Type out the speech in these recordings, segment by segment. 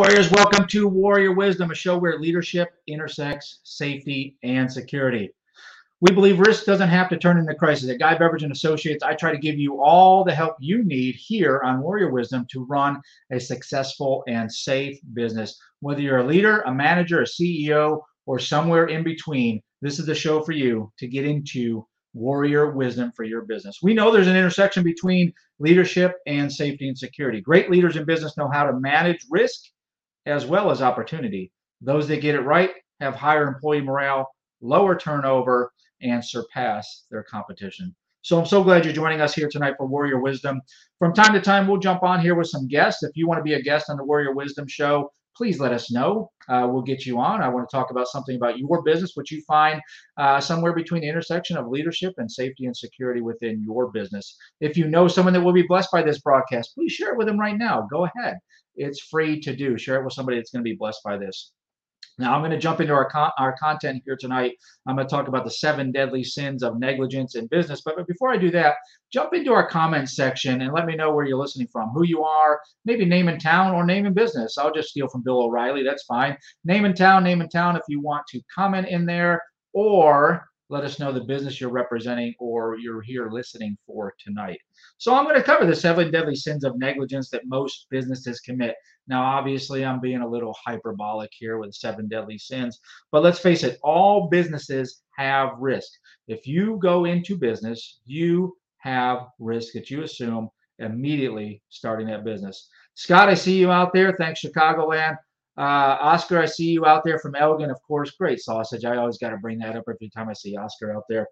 Warriors? Welcome to Warrior Wisdom, a show where leadership intersects safety and security. We believe risk doesn't have to turn into crisis. At Guy Beveridge and Associates, I try to give you all the help you need here on Warrior Wisdom to run a successful and safe business. Whether you're a leader, a manager, a CEO, or somewhere in between, this is the show for you to get into warrior wisdom for your business. We know there's an intersection between leadership and safety and security. Great leaders in business know how to manage risk as well as opportunity. Those that get it right have higher employee morale, lower turnover, and surpass their competition. So I'm so glad you're joining us here tonight for Warrior Wisdom. From time to time, we'll jump on here with some guests. If you want to be a guest on the Warrior Wisdom show, please let us know. Uh, we'll get you on. I want to talk about something about your business, which you find uh, somewhere between the intersection of leadership and safety and security within your business. If you know someone that will be blessed by this broadcast, please share it with them right now. Go ahead. It's free to do. Share it with somebody that's going to be blessed by this. Now, I'm going to jump into our, con- our content here tonight. I'm going to talk about the seven deadly sins of negligence in business. But, but before I do that, jump into our comments section and let me know where you're listening from, who you are, maybe name and town or name and business. I'll just steal from Bill O'Reilly. That's fine. Name and town, name and town if you want to comment in there or let us know the business you're representing or you're here listening for tonight. So I'm going to cover the seven deadly sins of negligence that most businesses commit. Now, obviously, I'm being a little hyperbolic here with seven deadly sins, but let's face it, all businesses have risk. If you go into business, you have risk that you assume immediately starting that business. Scott, I see you out there. Thanks, Chicagoland. Uh, Oscar, I see you out there from Elgin, of course. Great sausage. I always got to bring that up every time I see Oscar out there.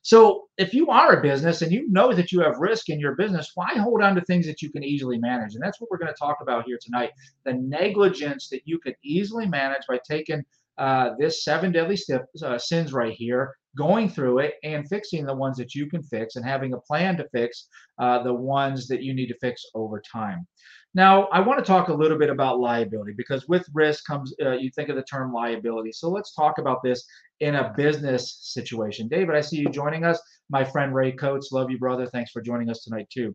So, if you are a business and you know that you have risk in your business, why hold on to things that you can easily manage? And that's what we're going to talk about here tonight the negligence that you could easily manage by taking uh, this seven deadly uh, sins right here, going through it and fixing the ones that you can fix and having a plan to fix uh, the ones that you need to fix over time. Now, I want to talk a little bit about liability because with risk comes, uh, you think of the term liability. So let's talk about this in a business situation. David, I see you joining us. My friend Ray Coates, love you, brother. Thanks for joining us tonight, too.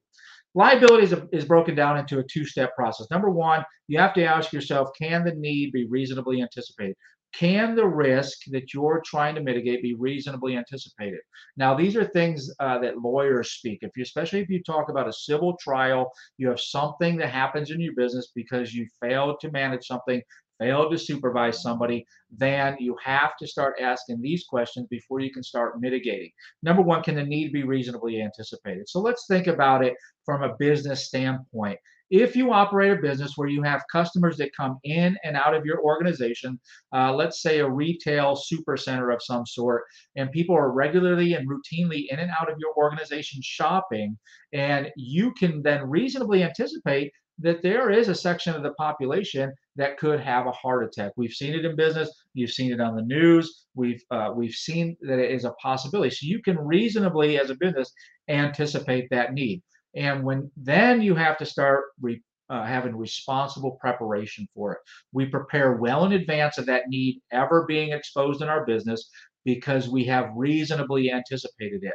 Liability is, a, is broken down into a two step process. Number one, you have to ask yourself can the need be reasonably anticipated? Can the risk that you're trying to mitigate be reasonably anticipated? Now, these are things uh, that lawyers speak. If you, especially if you talk about a civil trial, you have something that happens in your business because you failed to manage something, failed to supervise somebody, then you have to start asking these questions before you can start mitigating. Number one, can the need be reasonably anticipated? So let's think about it from a business standpoint if you operate a business where you have customers that come in and out of your organization, uh, let's say a retail super center of some sort, and people are regularly and routinely in and out of your organization shopping, and you can then reasonably anticipate that there is a section of the population that could have a heart attack. We've seen it in business. You've seen it on the news. We've uh, we've seen that it is a possibility. So you can reasonably, as a business, anticipate that need. And when then you have to start re, uh, having responsible preparation for it. We prepare well in advance of that need ever being exposed in our business because we have reasonably anticipated it.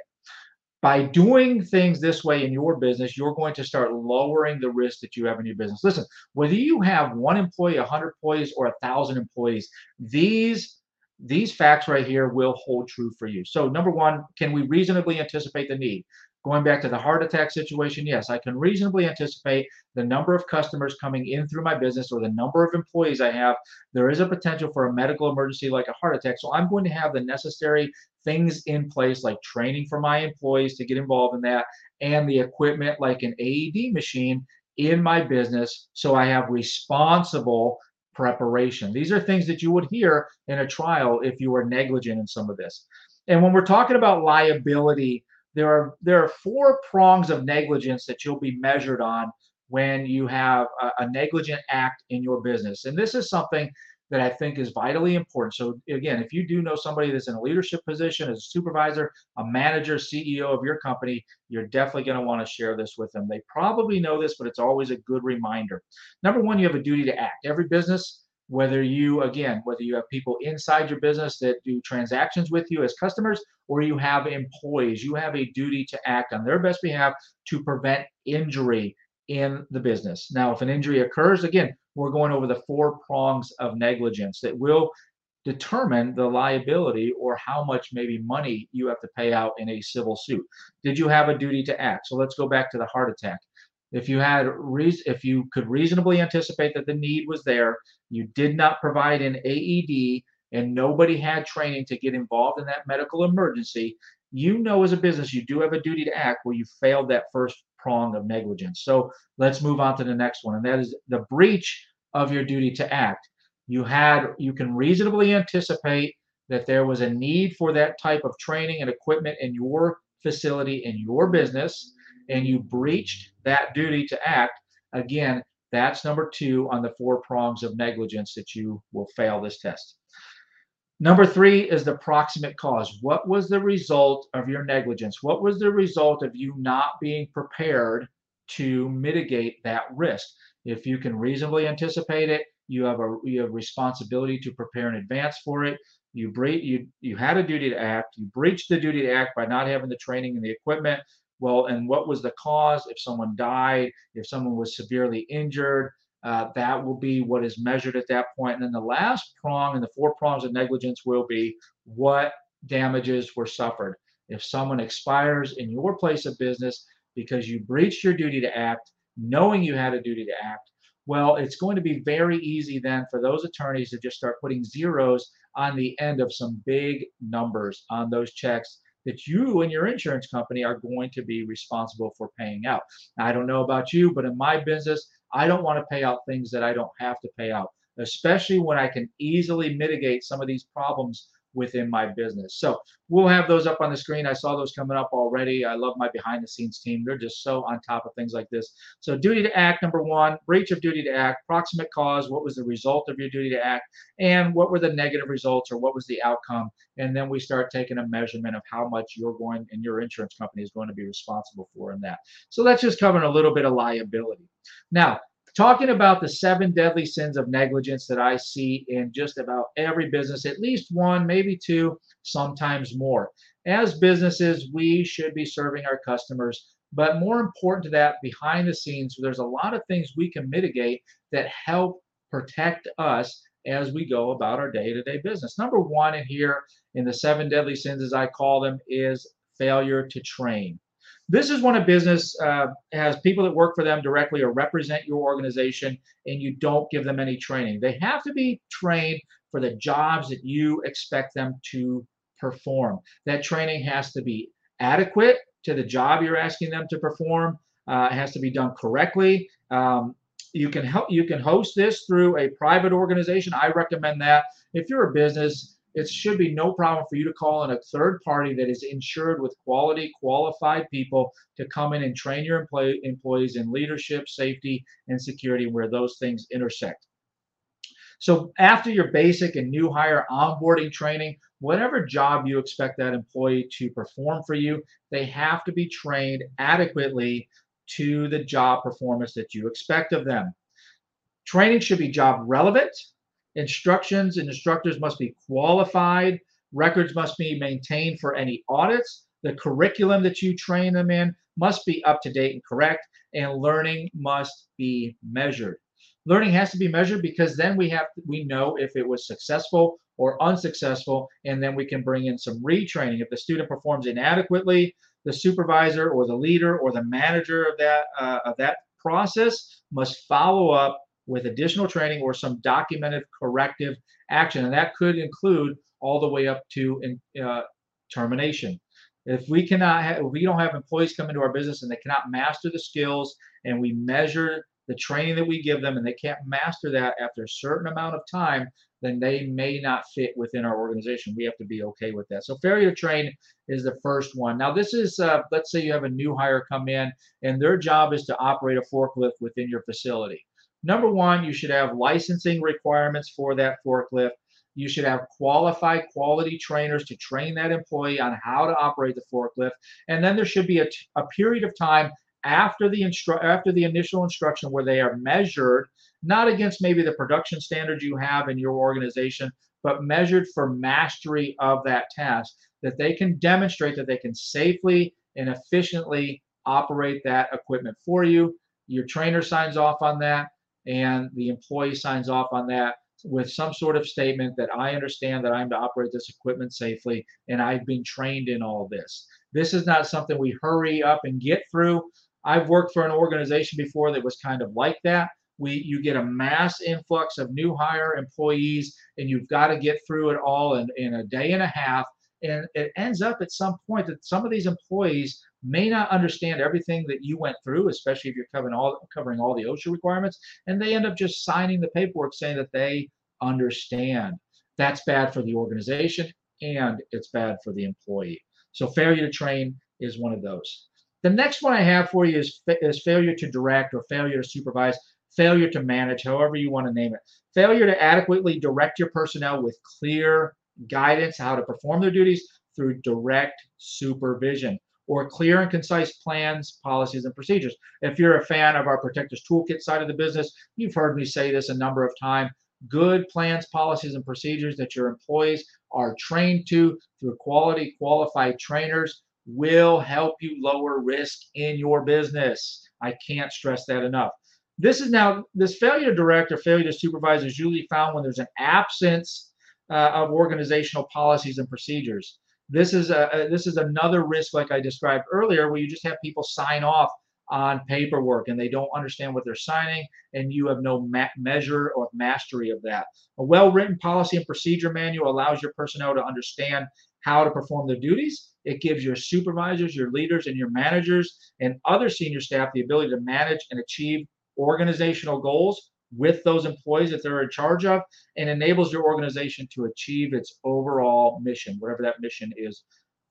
By doing things this way in your business, you're going to start lowering the risk that you have in your business. Listen, whether you have one employee, 100 employees, or a 1,000 employees, these these facts right here will hold true for you. So, number one, can we reasonably anticipate the need? Going back to the heart attack situation, yes, I can reasonably anticipate the number of customers coming in through my business or the number of employees I have. There is a potential for a medical emergency like a heart attack. So I'm going to have the necessary things in place like training for my employees to get involved in that and the equipment like an AED machine in my business so I have responsible preparation. These are things that you would hear in a trial if you were negligent in some of this. And when we're talking about liability, there are there are four prongs of negligence that you'll be measured on when you have a, a, negligent act in your business. And this is something that i think is vitally important. So again if you do know somebody that's in a leadership position as a supervisor a manager ceo of your company you're definitely going to want to share this with them. They probably know this but it's always a good reminder. Number one you have a duty to act. Every business whether you again whether you have people inside your business that do transactions with you as customers or you have employees you have a duty to act on their best behalf to prevent injury in the business now if an injury occurs again we're going over the four prongs of negligence that will determine the liability or how much maybe money you have to pay out in a civil suit. Did you have a duty to act? So let's go back to the heart attack. If you had if you could reasonably anticipate that the need was there, you did not provide an AED and nobody had training to get involved in that medical emergency, you know as a business you do have a duty to act where you failed that first prong of negligence. So let's move on to the next one, and that is the breach of your duty to act you had you can reasonably anticipate that there was a need for that type of training and equipment in your facility in your business and you breached that duty to act again that's number two on the four prongs of negligence that you will fail this test number three is the proximate cause what was the result of your negligence what was the result of you not being prepared to mitigate that risk if you can reasonably anticipate it you have a you have responsibility to prepare in advance for it. You breach you you had a duty to act. You breached the duty to act by not having the training and the equipment. Well, and what was the cause? If someone died, if someone was severely injured, uh, that will be what is measured at that point. And then the last prong and the four prongs of negligence will be what damages were suffered. If someone expires in your place of business because you breached your duty to act, knowing you had a duty to act, well, it's going to be very easy then for those attorneys to just start putting zeros on the end of some big numbers on those checks that you and your insurance company are going to be responsible for paying out. Now, I don't know about you, but in my business, I don't want to pay out things that I don't have to pay out, especially when I can easily mitigate some of these problems within my business. So we'll have those up on the screen. I saw those coming up already. I love my behind the scenes team. They're just so on top of things like this. So duty to act, number one, breach of duty to act, proximate cause, what was the result of your duty to act, and what were the negative results or what was the outcome. And then we start taking a measurement of how much you're going and your insurance company is going to be responsible for in that. So that's just covering a little bit of liability. Now, talking about the seven deadly sins of negligence that I see in just about every business, at least one, maybe two, sometimes more. As businesses, we should be serving our customers, but more important to that, behind the scenes, there's a lot of things we can mitigate that help protect us as we go about our day to day business. Number one in here, in the seven deadly sins, as I call them, is failure to train. This is when a business uh, has people that work for them directly or represent your organization and you don't give them any training. They have to be trained for the jobs that you expect them to perform. That training has to be adequate to the job you're asking them to perform. Uh, it has to be done correctly. Um, you can help. You can host this through a private organization. I recommend that. If you're a business, it should be no problem for you to call in a third party that is insured with quality, qualified people to come in and train your employee, employees in leadership, safety, and security where those things intersect. So after your basic and new hire onboarding training, whatever job you expect that employee to perform for you, they have to be trained adequately to the job performance that you expect of them. Training should be job relevant Instructions and instructors must be qualified. Records must be maintained for any audits. The curriculum that you train them in must be up to date and correct, and learning must be measured. Learning has to be measured because then we have we know if it was successful or unsuccessful, and then we can bring in some retraining. If the student performs inadequately, the supervisor or the leader or the manager of that uh, of that process must follow up with additional training or some documented corrective action. And that could include all the way up to uh, termination. If we cannot, have, we don't have employees come into our business and they cannot master the skills, and we measure the training that we give them, and they can't master that after a certain amount of time, then they may not fit within our organization. We have to be okay with that. So failure to train is the first one. Now this is, uh, let's say you have a new hire come in, and their job is to operate a forklift within your facility. Number one, you should have licensing requirements for that forklift. You should have qualified quality trainers to train that employee on how to operate the forklift. And then there should be a, a period of time after the instru- after the initial instruction where they are measured not against maybe the production standards you have in your organization but measured for mastery of that task that they can demonstrate that they can safely and efficiently operate that equipment for you your trainer signs off on that and the employee signs off on that with some sort of statement that I understand that I'm to operate this equipment safely and I've been trained in all this. This is not something we hurry up and get through. I've worked for an organization before that was kind of like that. We you get a mass influx of new hire employees and you've got to get through it all in, in a day and a half. And it ends up at some point that some of these employees may not understand everything that you went through, especially if you're covering all covering all the OSHA requirements, and they end up just signing the paperwork saying that they understand. That's bad for the organization and it's bad for the employee. So failure to train is one of those. The next one I have for you is, is failure to direct or failure to supervise, failure to manage, however you want to name it. Failure to adequately direct your personnel with clear guidance how to perform their duties through direct supervision or clear and concise plans, policies, and procedures. If you're a fan of our Protectors Toolkit side of the business, you've heard me say this a number of times. Good plans, policies, and procedures that your employees are trained to through quality qualified trainers will help you lower risk in your business. I can't stress that enough. This is now, this failure to direct or failure to supervise is usually found when there's an absence uh, of organizational policies and procedures. This is a, this is another risk, like I described earlier, where you just have people sign off on paperwork and they don't understand what they're signing, and you have no measure or mastery of that. A well-written policy and procedure manual allows your personnel to understand how to perform their duties. It gives your supervisors, your leaders, and your managers and other senior staff the ability to manage and achieve organizational goals with those employees that they're in charge of and enables your organization to achieve its overall mission, whatever that mission is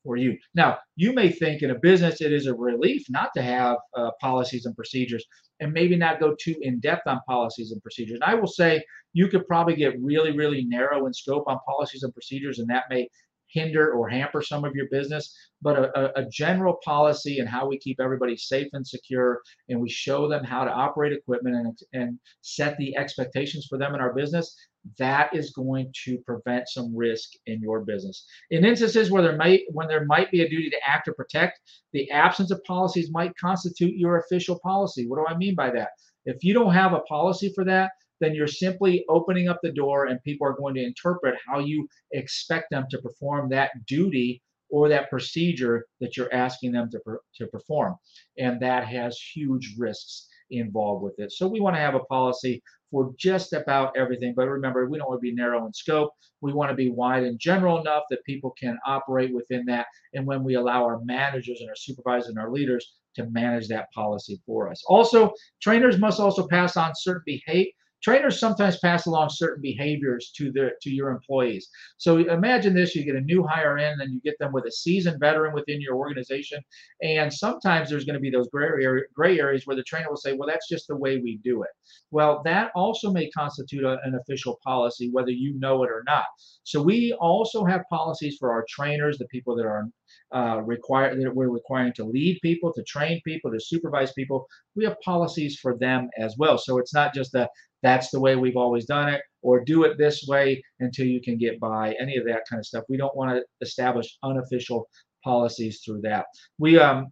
for you. Now, you may think in a business it is a relief not to have uh, policies and procedures and maybe not go too in depth on policies and procedures. And I will say you could probably get really, really narrow in scope on policies and procedures, and that may hinder or hamper some of your business, but a, a, general policy and how we keep everybody safe and secure, and we show them how to operate equipment and, and set the expectations for them in our business, that is going to prevent some risk in your business. In instances where there might when there might be a duty to act or protect, the absence of policies might constitute your official policy. What do I mean by that? If you don't have a policy for that, then you're simply opening up the door and people are going to interpret how you expect them to perform that duty or that procedure that you're asking them to, to perform. And that has huge risks involved with it. So we want to have a policy for just about everything. But remember, we don't want to be narrow in scope. We want to be wide and general enough that people can operate within that. And when we allow our managers and our supervisors and our leaders to manage that policy for us. Also, trainers must also pass on certain behavior Trainers sometimes pass along certain behaviors to the to your employees. So imagine this: you get a new hire in, and you get them with a seasoned veteran within your organization, and sometimes there's going to be those gray, area, gray areas where the trainer will say, "Well, that's just the way we do it." Well, that also may constitute a, an official policy, whether you know it or not. So we also have policies for our trainers, the people that are uh, require that we're requiring to lead people, to train people, to supervise people. We have policies for them as well. So it's not just that that's the way we've always done it, or do it this way until you can get by, any of that kind of stuff. We don't want to establish unofficial policies through that. We um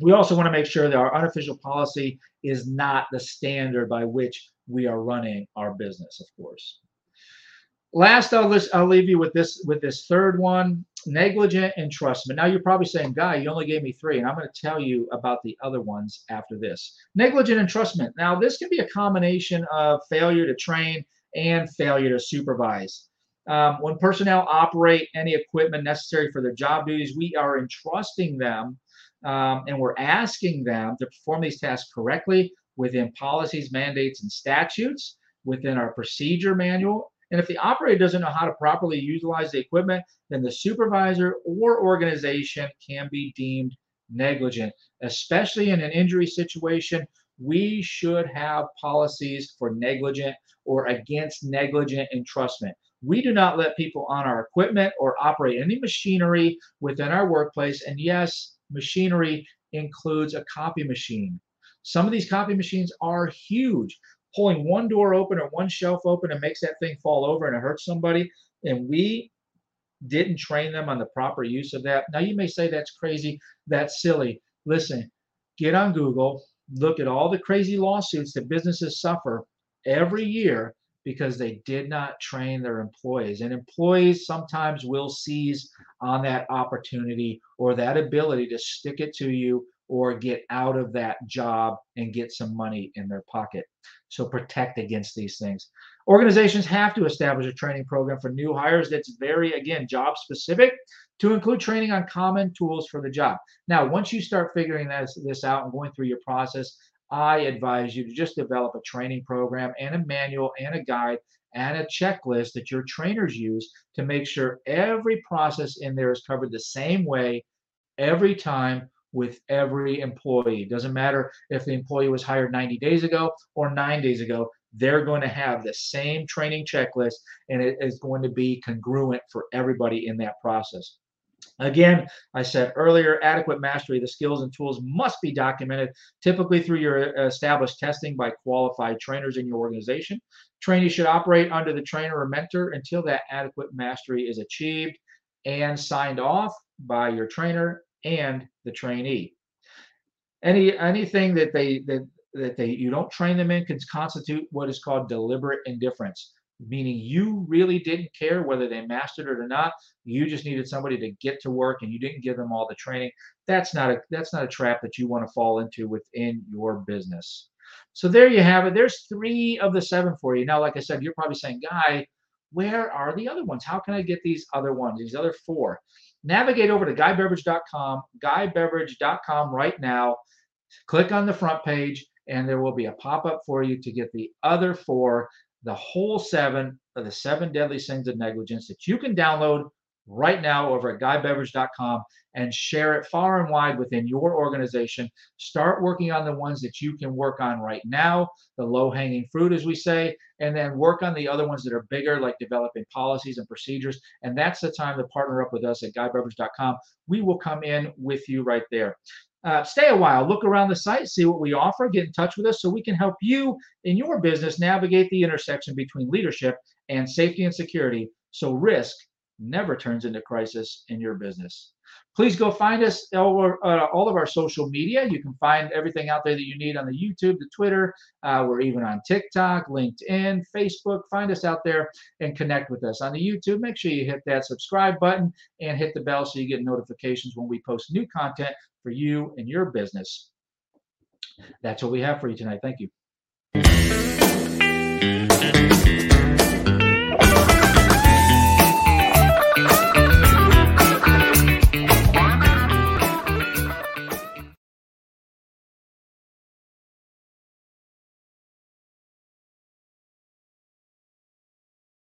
we also want to make sure that our unofficial policy is not the standard by which we are running our business, of course. Last, I'll, list, I'll leave you with this with this third one negligent entrustment. Now you're probably saying, Guy, you only gave me three, and I'm going to tell you about the other ones after this. Negligent entrustment. Now this can be a combination of failure to train and failure to supervise. Um, when personnel operate any equipment necessary for their job duties, we are entrusting them um, and we're asking them to perform these tasks correctly within policies, mandates, and statutes, within our procedure manual, and if the operator doesn't know how to properly utilize the equipment, then the supervisor or organization can be deemed negligent. Especially in an injury situation, we should have policies for negligent or against negligent entrustment. We do not let people on our equipment or operate any machinery within our workplace. And yes, machinery includes a copy machine. Some of these copy machines are huge pulling one door open or one shelf open and makes that thing fall over and it hurts somebody. And we didn't train them on the proper use of that. Now you may say that's crazy, that's silly. Listen, get on Google, look at all the crazy lawsuits that businesses suffer every year because they did not train their employees. And employees sometimes will seize on that opportunity or that ability to stick it to you or get out of that job and get some money in their pocket. So protect against these things. Organizations have to establish a training program for new hires that's very, again, job specific to include training on common tools for the job. Now, once you start figuring this, this out and going through your process, I advise you to just develop a training program and a manual and a guide and a checklist that your trainers use to make sure every process in there is covered the same way every time with every employee. It doesn't matter if the employee was hired 90 days ago or nine days ago, they're going to have the same training checklist and it is going to be congruent for everybody in that process. Again, I said earlier, adequate mastery the skills and tools must be documented, typically through your uh, established testing by qualified trainers in your organization. Trainees should operate under the trainer or mentor until that adequate mastery is achieved and signed off by your trainer and the trainee. Any anything that they that that they you don't train them in can constitute what is called deliberate indifference meaning you really didn't care whether they mastered it or not. You just needed somebody to get to work and you didn't give them all the training. That's not a that's not a trap that you want to fall into within your business. So there you have it. There's three of the seven for you. Now like i said you're probably saying guy where are the other ones? How can i get these other ones these other four navigate over to guybeveridge.com, guybeveridge.com right now. Click on the front page and there will be a pop-up for you to get the other four the whole seven of the seven deadly sins of negligence that you can download right now over at guybeveridge.com and share it far and wide within your organization. Start working on the ones that you can work on right now, the low hanging fruit, as we say, and then work on the other ones that are bigger, like developing policies and procedures. And that's the time to partner up with us at guybeveridge.com. We will come in with you right there. Uh, stay a while, look around the site, see what we offer, get in touch with us so we can help you in your business navigate the intersection between leadership and safety and security so risk never turns into crisis in your business. Please go find us over uh, all of our social media. You can find everything out there that you need on the YouTube, the Twitter. Uh, we're even on TikTok, LinkedIn, Facebook. Find us out there and connect with us. On the YouTube, make sure you hit that subscribe button and hit the bell so you get notifications when we post new content for you and your business. That's what we have for you tonight. Thank you.